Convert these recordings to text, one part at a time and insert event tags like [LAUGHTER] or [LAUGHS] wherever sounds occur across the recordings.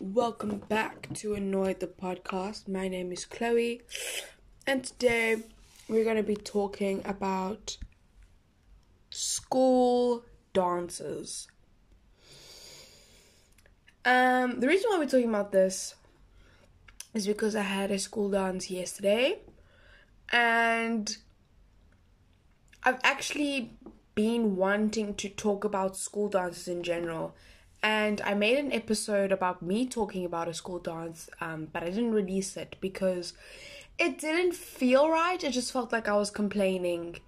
welcome back to Annoyed the podcast. My name is Chloe, and today we're going to be talking about school dances. Um, the reason why we're talking about this is because I had a school dance yesterday, and I've actually been wanting to talk about school dances in general and I made an episode about me talking about a school dance, um, but I didn't release it because it didn't feel right. It just felt like I was complaining,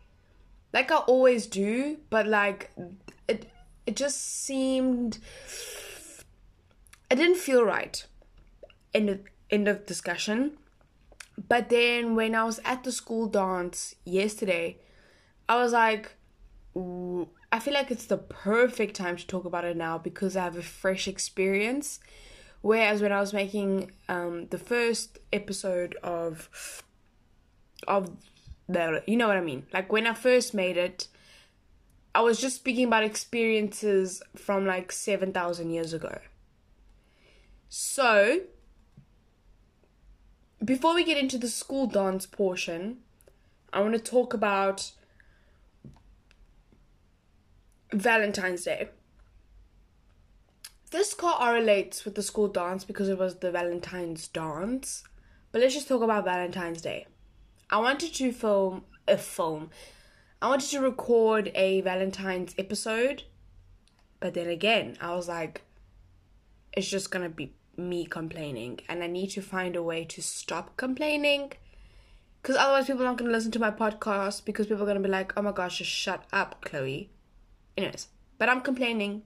like I always do, but like it, it just seemed, it didn't feel right. End of end of discussion. But then when I was at the school dance yesterday, I was like, I feel like it's the perfect time to talk about it now because I have a fresh experience. Whereas when I was making um, the first episode of of the you know what I mean, like when I first made it, I was just speaking about experiences from like seven thousand years ago. So before we get into the school dance portion, I want to talk about Valentine's Day. This correlates with the school dance because it was the Valentine's dance. But let's just talk about Valentine's Day. I wanted to film a film. I wanted to record a Valentine's episode. But then again, I was like, it's just gonna be me complaining. And I need to find a way to stop complaining. Because otherwise, people aren't gonna listen to my podcast because people are gonna be like, oh my gosh, just shut up, Chloe. Anyways, but I'm complaining.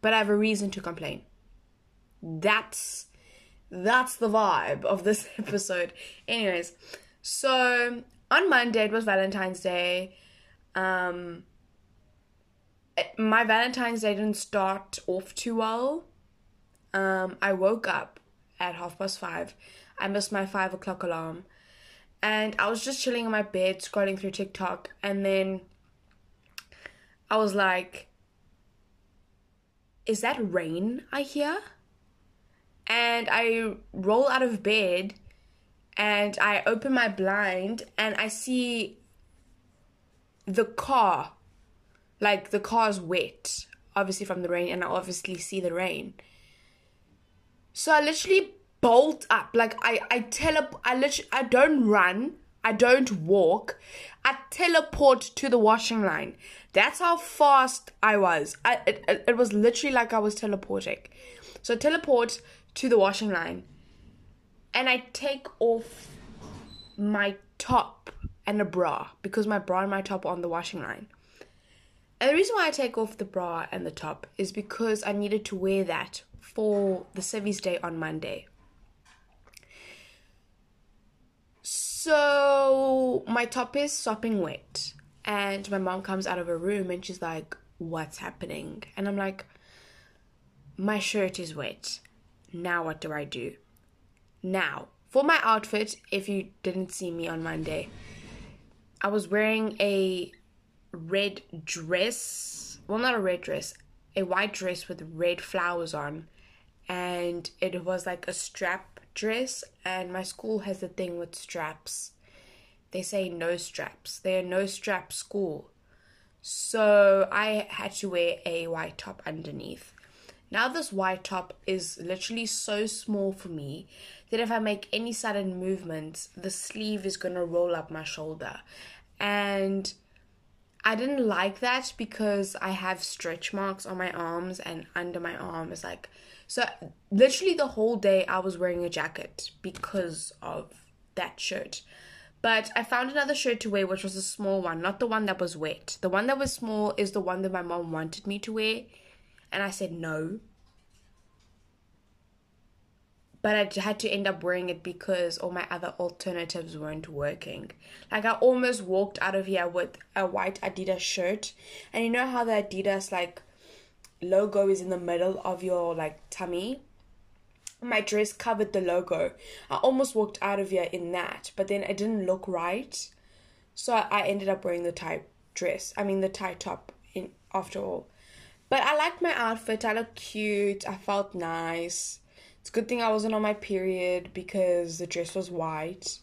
But I have a reason to complain. That's that's the vibe of this [LAUGHS] episode. Anyways, so on Monday it was Valentine's Day. Um my Valentine's Day didn't start off too well. Um I woke up at half past five. I missed my five o'clock alarm. And I was just chilling in my bed, scrolling through TikTok, and then I was like, is that rain I hear? And I roll out of bed and I open my blind and I see the car. Like the car's wet, obviously from the rain, and I obviously see the rain. So I literally bolt up. Like I I tele I literally I don't run. I don't walk. I teleport to the washing line. That's how fast I was. I, it, it was literally like I was teleporting. So teleport to the washing line. And I take off my top and a bra because my bra and my top are on the washing line. And the reason why I take off the bra and the top is because I needed to wear that for the Civvies Day on Monday. So my top is sopping wet, and my mom comes out of her room and she's like, What's happening? And I'm like, My shirt is wet. Now what do I do? Now, for my outfit, if you didn't see me on Monday, I was wearing a red dress. Well, not a red dress, a white dress with red flowers on. And it was like a strap dress, and my school has a thing with straps. They say no straps. They're no strap school. So I had to wear a white top underneath. Now, this white top is literally so small for me that if I make any sudden movements, the sleeve is going to roll up my shoulder. And I didn't like that because I have stretch marks on my arms and under my arm is like so literally the whole day I was wearing a jacket because of that shirt. But I found another shirt to wear, which was a small one, not the one that was wet. The one that was small is the one that my mom wanted me to wear. And I said no. But I had to end up wearing it because all my other alternatives weren't working. Like, I almost walked out of here with a white Adidas shirt. And you know how the Adidas, like, logo is in the middle of your like tummy my dress covered the logo i almost walked out of here in that but then it didn't look right so i ended up wearing the tight dress i mean the tight top in after all But I liked my outfit. I looked cute. I felt nice. It's a good thing I wasn't on my period because the dress was white.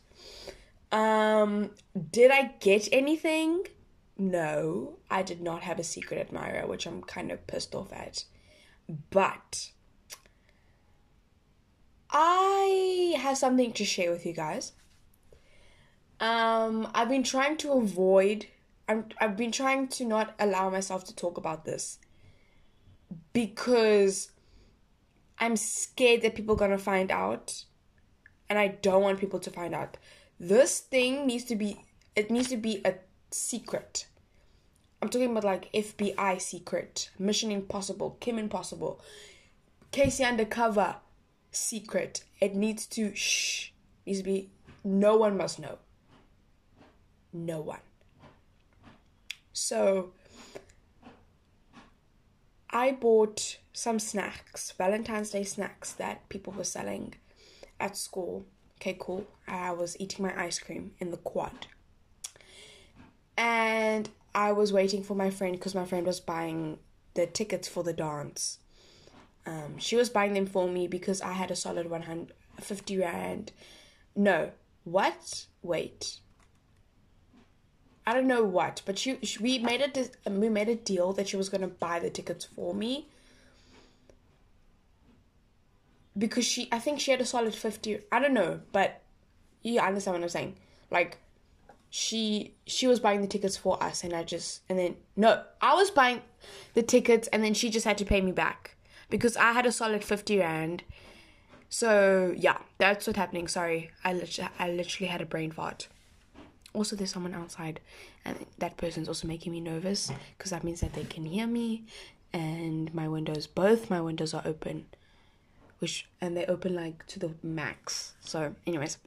Um, did I get anything? No, I did not have a secret admirer, which I'm kind of pissed off at. But I have something to share with you guys. Um, I've been trying to avoid. I'm, I've been trying to not allow myself to talk about this because I'm scared that people are gonna find out, and I don't want people to find out. This thing needs to be. It needs to be a secret. I'm talking about like FBI secret, Mission Impossible, Kim Impossible, K.C. Undercover secret. It needs to shh. Needs to be. No one must know. No one. So I bought some snacks, Valentine's Day snacks that people were selling at school. Okay, cool. I was eating my ice cream in the quad. And I was waiting for my friend because my friend was buying the tickets for the dance. Um, she was buying them for me because I had a solid 150 rand. No, what? Wait. I don't know what, but she, she we made a we made a deal that she was gonna buy the tickets for me because she I think she had a solid fifty. I don't know, but you understand what I'm saying. Like she she was buying the tickets for us, and I just and then no, I was buying the tickets, and then she just had to pay me back because I had a solid fifty rand. So yeah, that's what's happening. Sorry, I literally I literally had a brain fart also there's someone outside and that person's also making me nervous because that means that they can hear me and my windows both my windows are open which and they open like to the max so anyways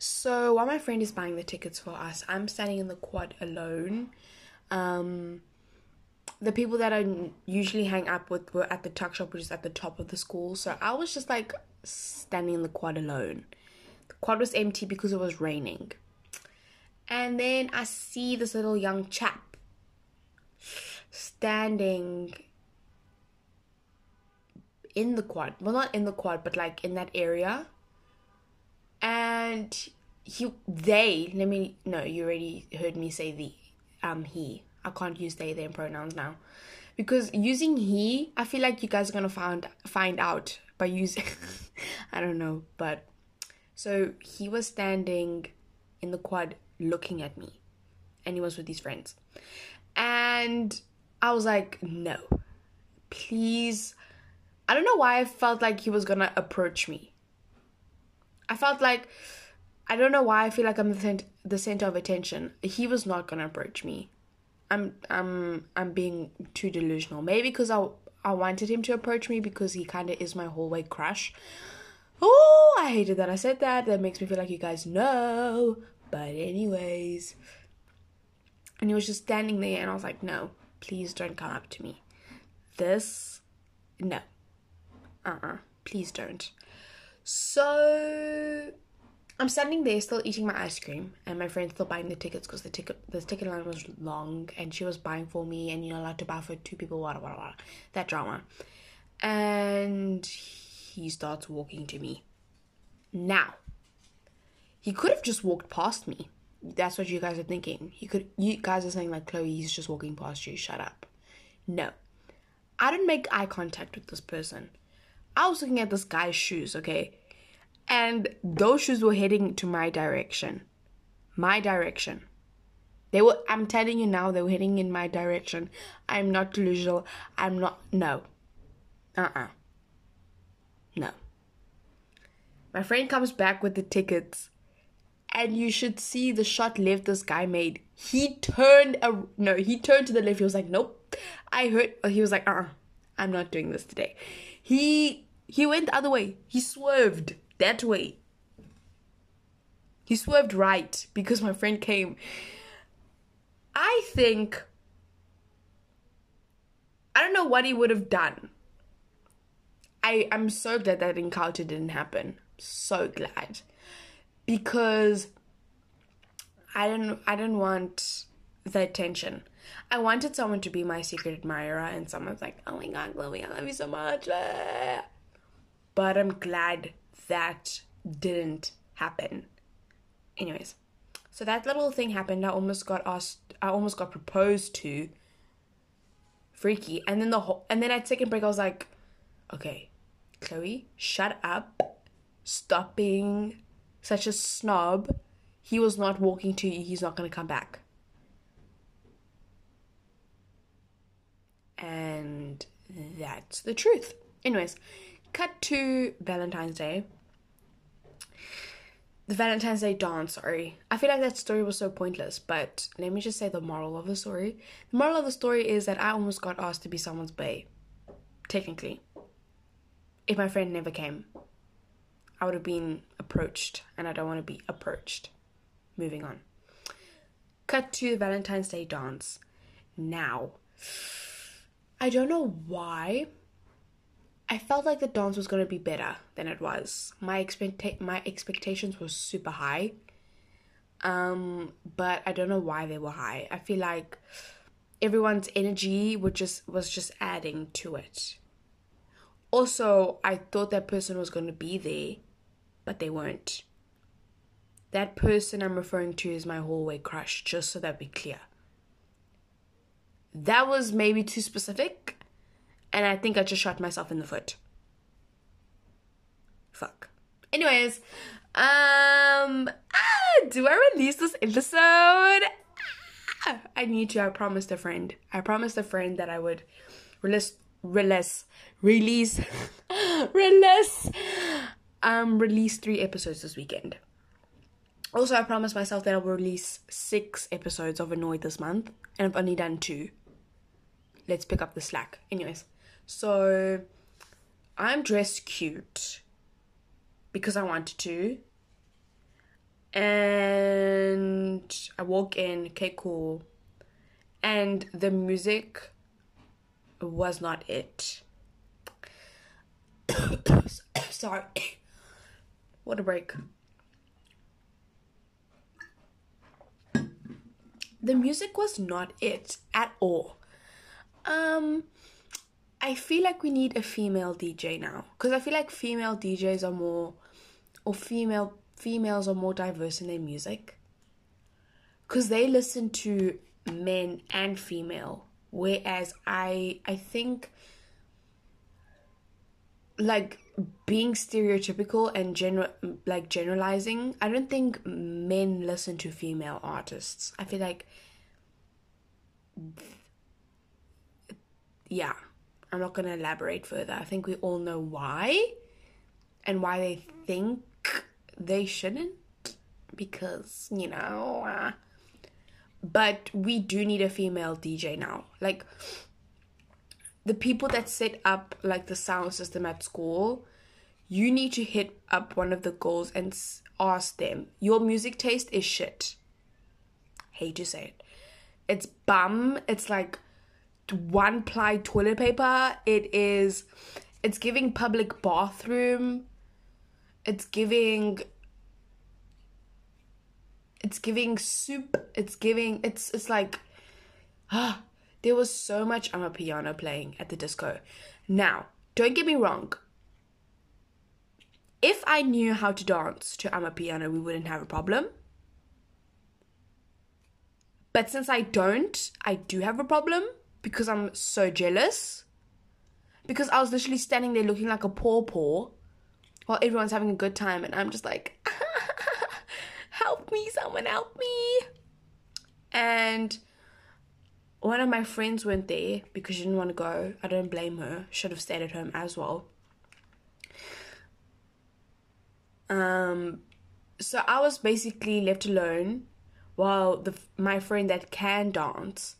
so while my friend is buying the tickets for us i'm standing in the quad alone um the people that i usually hang up with were at the tuck shop which is at the top of the school so i was just like standing in the quad alone the quad was empty because it was raining and then I see this little young chap standing in the quad. Well, not in the quad, but like in that area. And he, they, let me, no, you already heard me say the, um, he. I can't use they, them pronouns now. Because using he, I feel like you guys are gonna find find out by using [LAUGHS] I don't know, but so he was standing in the quad looking at me. And he was with his friends. And I was like, no, please. I don't know why I felt like he was gonna approach me. I felt like, I don't know why I feel like I'm the, cent- the center of attention. He was not gonna approach me. I'm I'm I'm being too delusional. Maybe because I I wanted him to approach me because he kind of is my hallway crush. Oh, I hated that I said that. That makes me feel like you guys know. But, anyways, and he was just standing there, and I was like, no, please don't come up to me. This, no. Uh uh-uh, uh, please don't. So, I'm standing there still eating my ice cream, and my friend's still buying the tickets because the ticket the ticket line was long, and she was buying for me, and you're allowed to buy for two people, whatever, whatever, that drama. And he starts walking to me. Now, he could have just walked past me. That's what you guys are thinking. He could you guys are saying like Chloe, he's just walking past you, shut up. No. I didn't make eye contact with this person. I was looking at this guy's shoes, okay? And those shoes were heading to my direction. My direction. They were I'm telling you now, they were heading in my direction. I'm not delusional. I'm not no. Uh-uh. No. My friend comes back with the tickets and you should see the shot left this guy made. He turned a no, he turned to the left. He was like, "Nope." I heard. He was like, "Uh, uh-uh, I'm not doing this today." He he went the other way. He swerved that way. He swerved right because my friend came. I think I don't know what he would have done. I I'm so glad that encounter didn't happen. So glad because I didn't I didn't want the attention. I wanted someone to be my secret admirer, and someone's like, "Oh my god, Chloe, I love you so much." But I'm glad that didn't happen. Anyways, so that little thing happened. I almost got asked. I almost got proposed to. Freaky, and then the whole, and then at second break, I was like, "Okay, Chloe, shut up. Stop being such a snob. He was not walking to you. He's not to come back." And that's the truth. Anyways, cut to Valentine's Day. The Valentine's Day dance, sorry. I feel like that story was so pointless, but let me just say the moral of the story. The moral of the story is that I almost got asked to be someone's bae. Technically. If my friend never came, I would have been approached, and I don't want to be approached. Moving on. Cut to the Valentine's Day dance. Now. I don't know why. I felt like the dance was going to be better than it was. My expecta- my expectations were super high. Um, but I don't know why they were high. I feel like everyone's energy would just was just adding to it. Also, I thought that person was going to be there, but they weren't. That person I'm referring to is my hallway crush, just so that we're clear that was maybe too specific, and I think I just shot myself in the foot. Fuck. Anyways, um, ah, do I release this episode? Ah, I need to. I promised a friend. I promised a friend that I would release, release, release, [LAUGHS] release, um, release three episodes this weekend. Also, I promised myself that I will release six episodes of Annoyed this month, and I've only done two let's pick up the slack. Anyways, so I'm dressed cute because I wanted to. And I walk in, okay, cool. And the music was not it. [COUGHS] Sorry. [COUGHS] what a break. The music was not it at all. Um, I feel like we need a female DJ now because I feel like female DJs are more, or female females are more diverse in their music. Because they listen to men and female, whereas I I think like being stereotypical and general like generalizing i don't think men listen to female artists i feel like yeah, I'm not going to elaborate further. I think we all know why and why they think they shouldn't because, you know, uh, but we do need a female DJ now. Like the people that set up like the sound system at school, you need to hit up one of the girls and ask them, "Your music taste is shit." Hate to say it. It's bum. It's like one ply toilet paper. It is it's giving public bathroom. It's giving it's giving soup. It's giving it's it's like ah there was so much Amapiano playing at the disco. Now, don't get me wrong. If I knew how to dance to Amapiano, we wouldn't have a problem. But since I don't, I do have a problem because I'm so jealous. Because I was literally standing there looking like a poor poor while everyone's having a good time, and I'm just like, [LAUGHS] help me, someone help me. And one of my friends went there because she didn't want to go. I don't blame her. Should have stayed at home as well. Um, so I was basically left alone while the my friend that can dance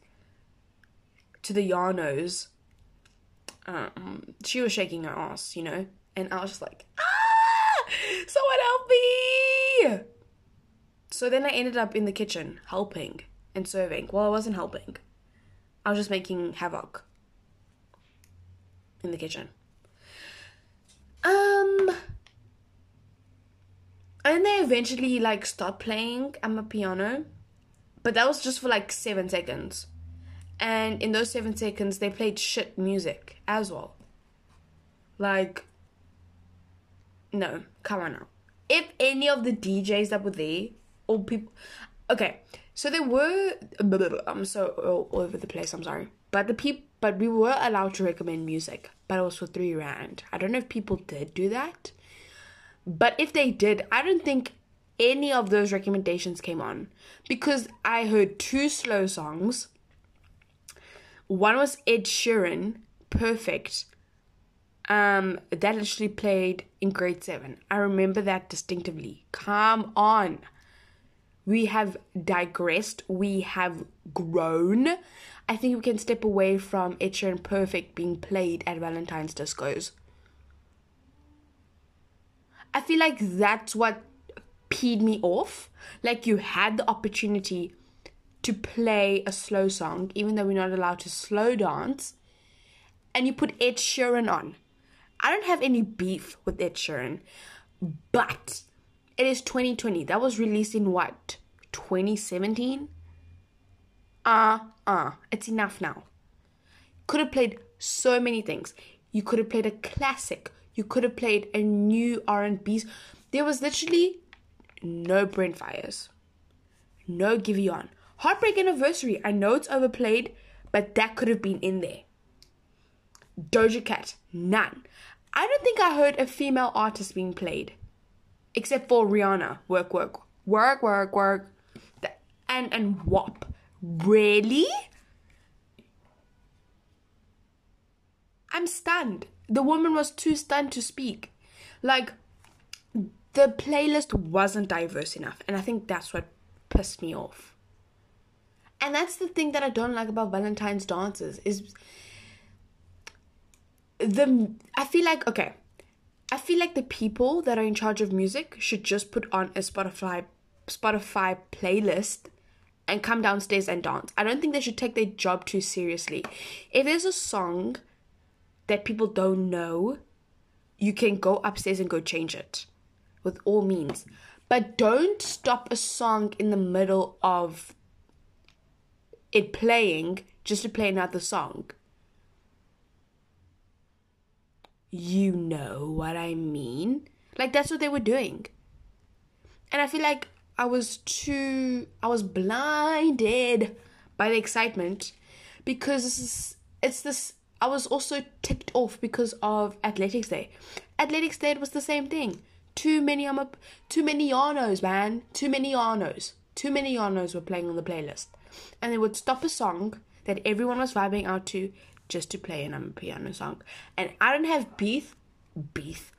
to the Yanos, um, she was shaking her ass, you know, and I was just like, ah, someone help me. So then I ended up in the kitchen helping and serving. Well, I wasn't helping. I was just making havoc in the kitchen. Um, and they eventually like stopped playing Amapiano, But that was just for like seven seconds. And in those seven seconds, they played shit music as well. Like, no, come on now. If any of the DJs that were there, or people. Okay, so there were. I'm so all over the place, I'm sorry. But the people. But we were allowed to recommend music, but it was for three rand. I don't know if people did do that. But if they did, I don't think any of those recommendations came on because I heard two slow songs. One was Ed Sheeran, Perfect. Um, that actually played in grade seven. I remember that distinctively. Come on. We have digressed. We have grown. I think we can step away from Ed Sheeran Perfect being played at Valentine's discos. I feel like that's what peed me off. Like you had the opportunity to play a slow song, even though we're not allowed to slow dance, and you put Ed Sheeran on. I don't have any beef with Ed Sheeran, but it is 2020. That was released in what? 2017? Uh uh, it's enough now. Could have played so many things. You could have played a classic. You could have played a new R&B. There was literally no Brent Faiyaz. No Giveon. Heartbreak Anniversary. I know it's overplayed, but that could have been in there. Doja Cat. None. I don't think I heard a female artist being played. Except for Rihanna. Work, work. Work, work, work. And and WAP. Really? I'm stunned. The woman was too stunned to speak. Like, the playlist wasn't diverse enough. And I think that's what pissed me off. And that's the thing that I don't like about Valentine's dances is the I feel like okay, I feel like the people that are in charge of music should just put on a Spotify Spotify playlist and come downstairs and dance. I don't think they should take their job too seriously. If there's a song that people don't know, you can go upstairs and go change it with all means. But don't stop a song in the middle of it playing just to play another song. You know what I mean? Like, that's what they were doing. And I feel like I was too. I was blinded by the excitement because this is, it's this. I was also ticked off because of Athletics Day. Athletics Day was the same thing. Too many um, too many Yanos, man. Too many Yanos. Too many Yanos were playing on the playlist. And they would stop a song that everyone was vibing out to just to play an um, piano song. And I don't have beef beef.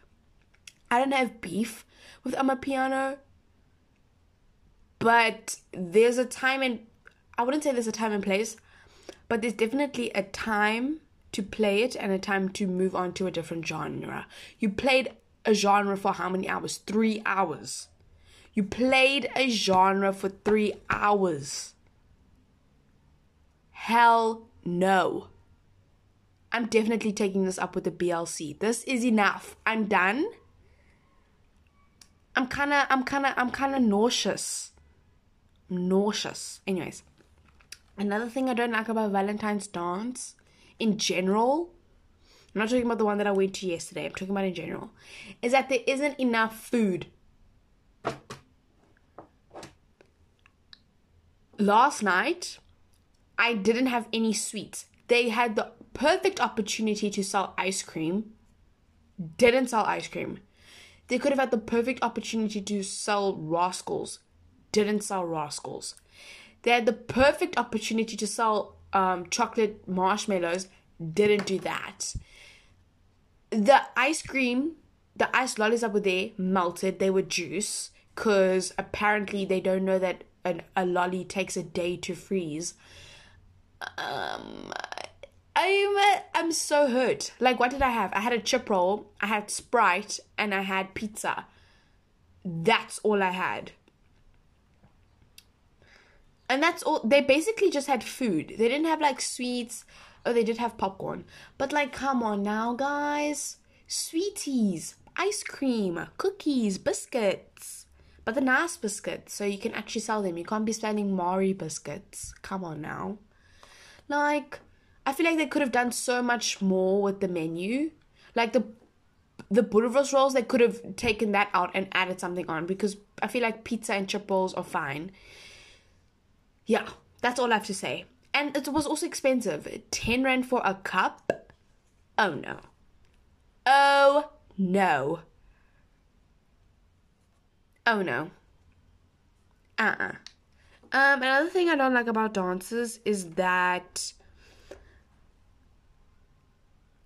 I don't have beef with Amapiano. But there's a time and I wouldn't say there's a time and place, but there's definitely a time to play it and a time to move on to a different genre. You played a genre for how many hours? Three hours. You played a genre for three hours. Hell no. I'm definitely taking this up with the BLC. This is enough. I'm done. I'm kind of I'm kind of I'm kind of nauseous. Nauseous. Anyways, another thing I don't like about Valentine's dance in general I'm not talking about the one that I went to yesterday, I'm talking about in general, is that there isn't enough food. Last night, I didn't have any sweets. They had the perfect opportunity to sell ice cream, didn't sell ice cream. They could have had the perfect opportunity to sell rascals, didn't sell rascals. They had the perfect opportunity to sell um, chocolate marshmallows, didn't do that the ice cream, the ice lollies that were there melted. They were juice because apparently they don't know that an, a lolly takes a day to freeze. Um, I'm I'm so hurt. Like, what did I have? I had a chip roll, I had Sprite, and I had pizza. That's all I had. And that's all. They basically just had food. They didn't have like sweets Oh, they did have popcorn. But, like, come on now, guys. Sweeties, ice cream, cookies, biscuits. but the nice biscuits, so you can actually sell them. You can't be selling Marie biscuits. Come on now. Like, I feel like they could have done so much more with the menu. Like the the boerewors rolls, they could have taken that out and added something on because I feel like pizza and chip rolls are fine. Yeah, that's all I have to say. And it was also expensive. 10 rand for a cup? Oh no. Oh no. Oh no. Uh uh Um, another thing I don't like about dances is that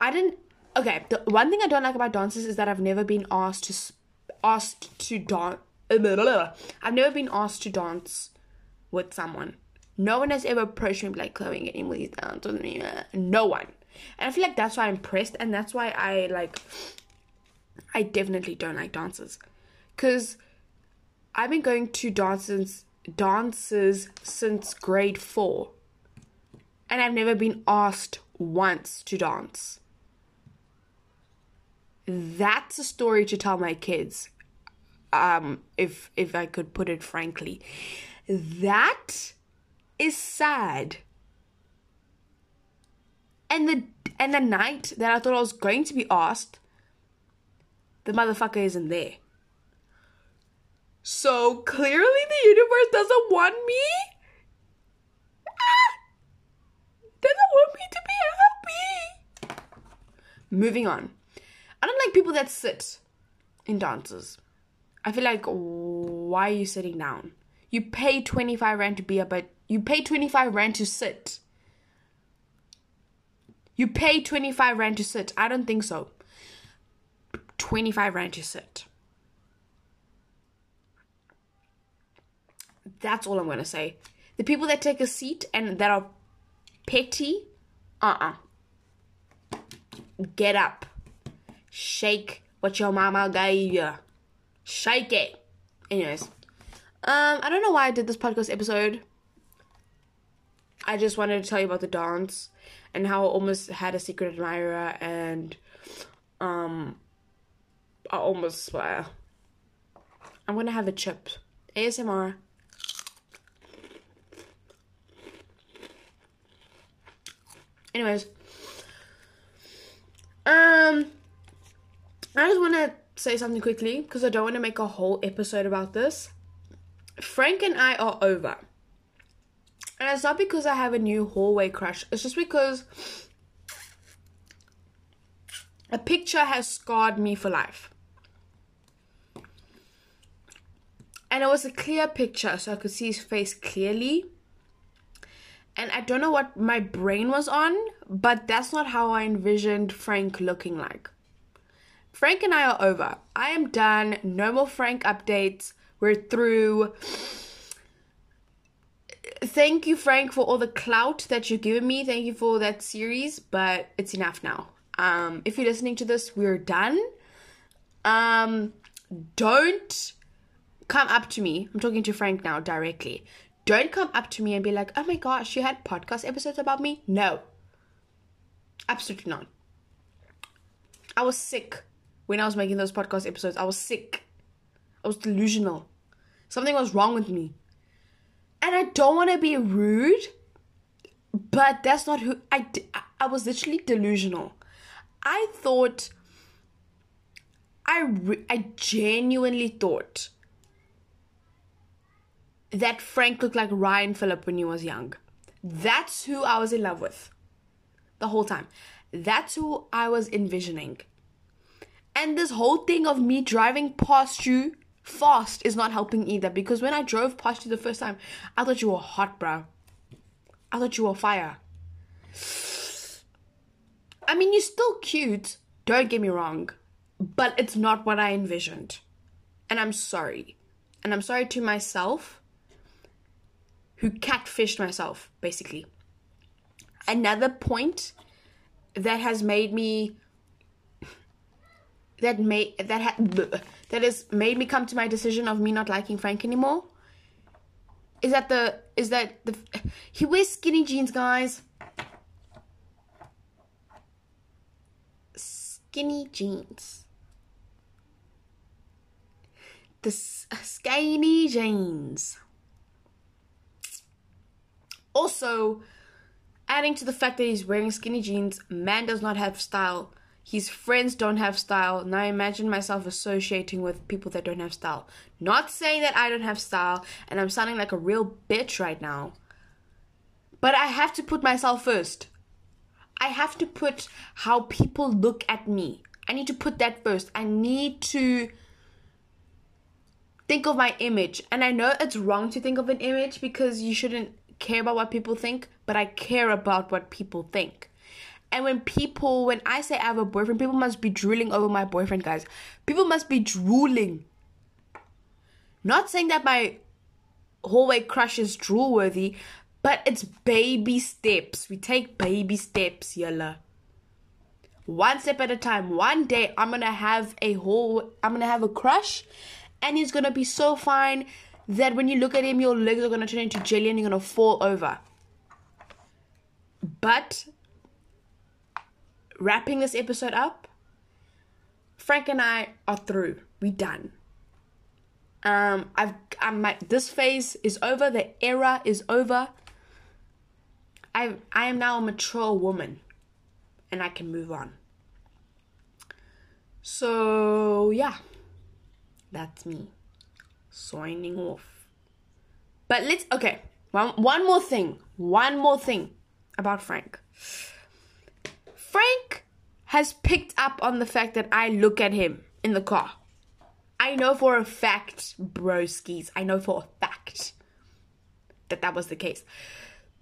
I didn't. Okay, the one thing I don't like about dances is that I've never been asked to asked to dance. I've never been asked to dance with someone. No one has ever approached me like Chloe getting with these dance with me. No one. And I feel like that's why I'm impressed and that's why I like I definitely don't like dances. Cause I've been going to dances dances since grade four. And I've never been asked once to dance. That's a story to tell my kids. Um, if if I could put it frankly. That is sad. And the and the night that I thought I was going to be asked, the motherfucker isn't there. So clearly the universe doesn't want me. Ah, doesn't want me to be happy. Moving on. I don't like people that sit in dances. I feel like why are you sitting down? You pay 25 rand to be up, but you pay 25 rand to sit. You pay 25 rand to sit. I don't think so. 25 rand to sit. That's all I'm going to say. The people that take a seat and that are petty, uh uh Get up. Shake what your mama gave you. Shake it. Anyways, um, I don't know why I did this podcast episode. I just wanted to tell you about the dance and how I almost had a secret admirer and um I almost swear. I'm gonna have a chip. ASMR. Anyways. Um I just wanna say something quickly because I don't want to make a whole episode about this. Frank and I are over. And it's not because I have a new hallway crush, it's just because a picture has scarred me for life. And it was a clear picture, so I could see his face clearly. And I don't know what my brain was on, but that's not how I envisioned Frank looking like. Frank and I are over. I am done. No more Frank updates. We're through. Thank you, Frank, for all the clout that you've given me. Thank you for that series, but it's enough now. Um, if you're listening to this, we're done. Um, don't come up to me. I'm talking to Frank now directly. Don't come up to me and be like, oh my gosh, you had podcast episodes about me? No. Absolutely not. I was sick when I was making those podcast episodes. I was sick. I was delusional. Something was wrong with me. And I don't want to be rude, but that's not who I I was literally delusional. I thought I I genuinely thought that Frank looked like Ryan Phillip when he was young. That's who I was in love with the whole time. That's who I was envisioning. And this whole thing of me driving past you fast is not helping either because when I drove past you the first time, I thought you were hot, bro. I thought you were fire. I mean, you're still cute, don't get me wrong, but it's not what I envisioned. And I'm sorry. And I'm sorry to myself who catfished myself, basically. Another point that has made me that made that had that has made me come to my decision of me not liking Frank anymore is that the is that the he wears skinny jeans, guys. Skinny jeans. the skinny jeans. Also, adding to the fact that he's wearing skinny jeans, man does not have style. His friends don't have style. Now I imagine myself associating with people that don't have style. Not saying that I don't have style and I'm sounding like a real bitch right now. But I have to put myself first. I have to put how people look at me. I need to put that first. I need to think of my image. And I know it's wrong to think of an image because you shouldn't care about what people think, but I care about what people think. And when people, when I say I have a boyfriend, people must be drooling over my boyfriend, guys. People must be drooling. Not saying that my hallway crush is drool worthy, but it's baby steps. We take baby steps, yalla. One step at a time. One day I'm gonna have a whole I'm gonna have a crush and he's gonna be so fine that when you look at him your legs are gonna turn into jelly and you're gonna fall over. But wrapping this episode up, Frank and I are through. We done. Um, I've I'm my, this phase is over. The era is over. I I am now a mature woman, and I can move on. So yeah, that's me signing off. But let's okay. One one more thing. One more thing about Frank. Frank has picked up on the fact that I look at him in the car. I know for a fact, broskies, I know for a fact that that was the case.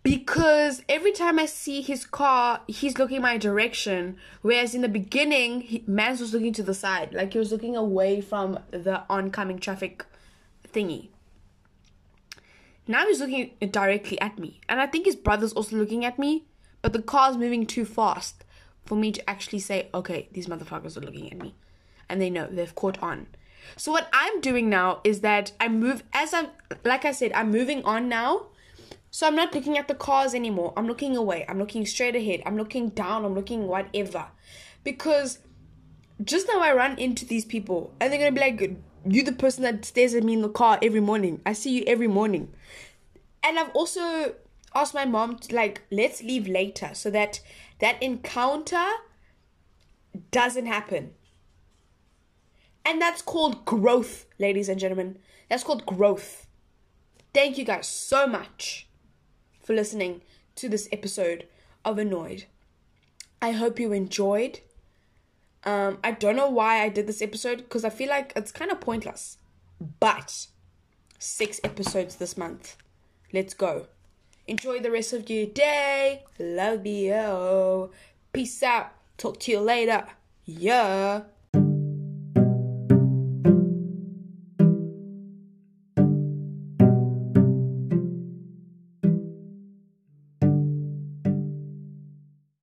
Because every time I see his car, he's looking my direction. Whereas in the beginning, he, Mans was looking to the side. Like he was looking away from the oncoming traffic thingy. Now he's looking directly at me. And I think his brother's also looking at me. But the car's moving too fast for me to actually say, okay, these motherfuckers are looking at me. And they know, they've caught on. So what I'm doing now is that I move, as I'm, like I said, I'm moving on now. So I'm not looking at the cars anymore. I'm looking away. I'm looking straight ahead. I'm looking down. I'm looking whatever. Because just now I run into these people and they're to be like, you the person that stares at me in the car every morning. I see you every morning. And I've also asked my mom to like, let's leave later so that that encounter doesn't happen. And that's called growth, ladies and gentlemen. That's called growth. Thank you guys so much for listening to this episode of Annoyed. I hope you enjoyed. Um, I don't know why I did this episode because I feel like it's kind of pointless. But six episodes this month. Let's go. Enjoy the rest of your day. Love you. Peace out. Talk to you later. Yeah.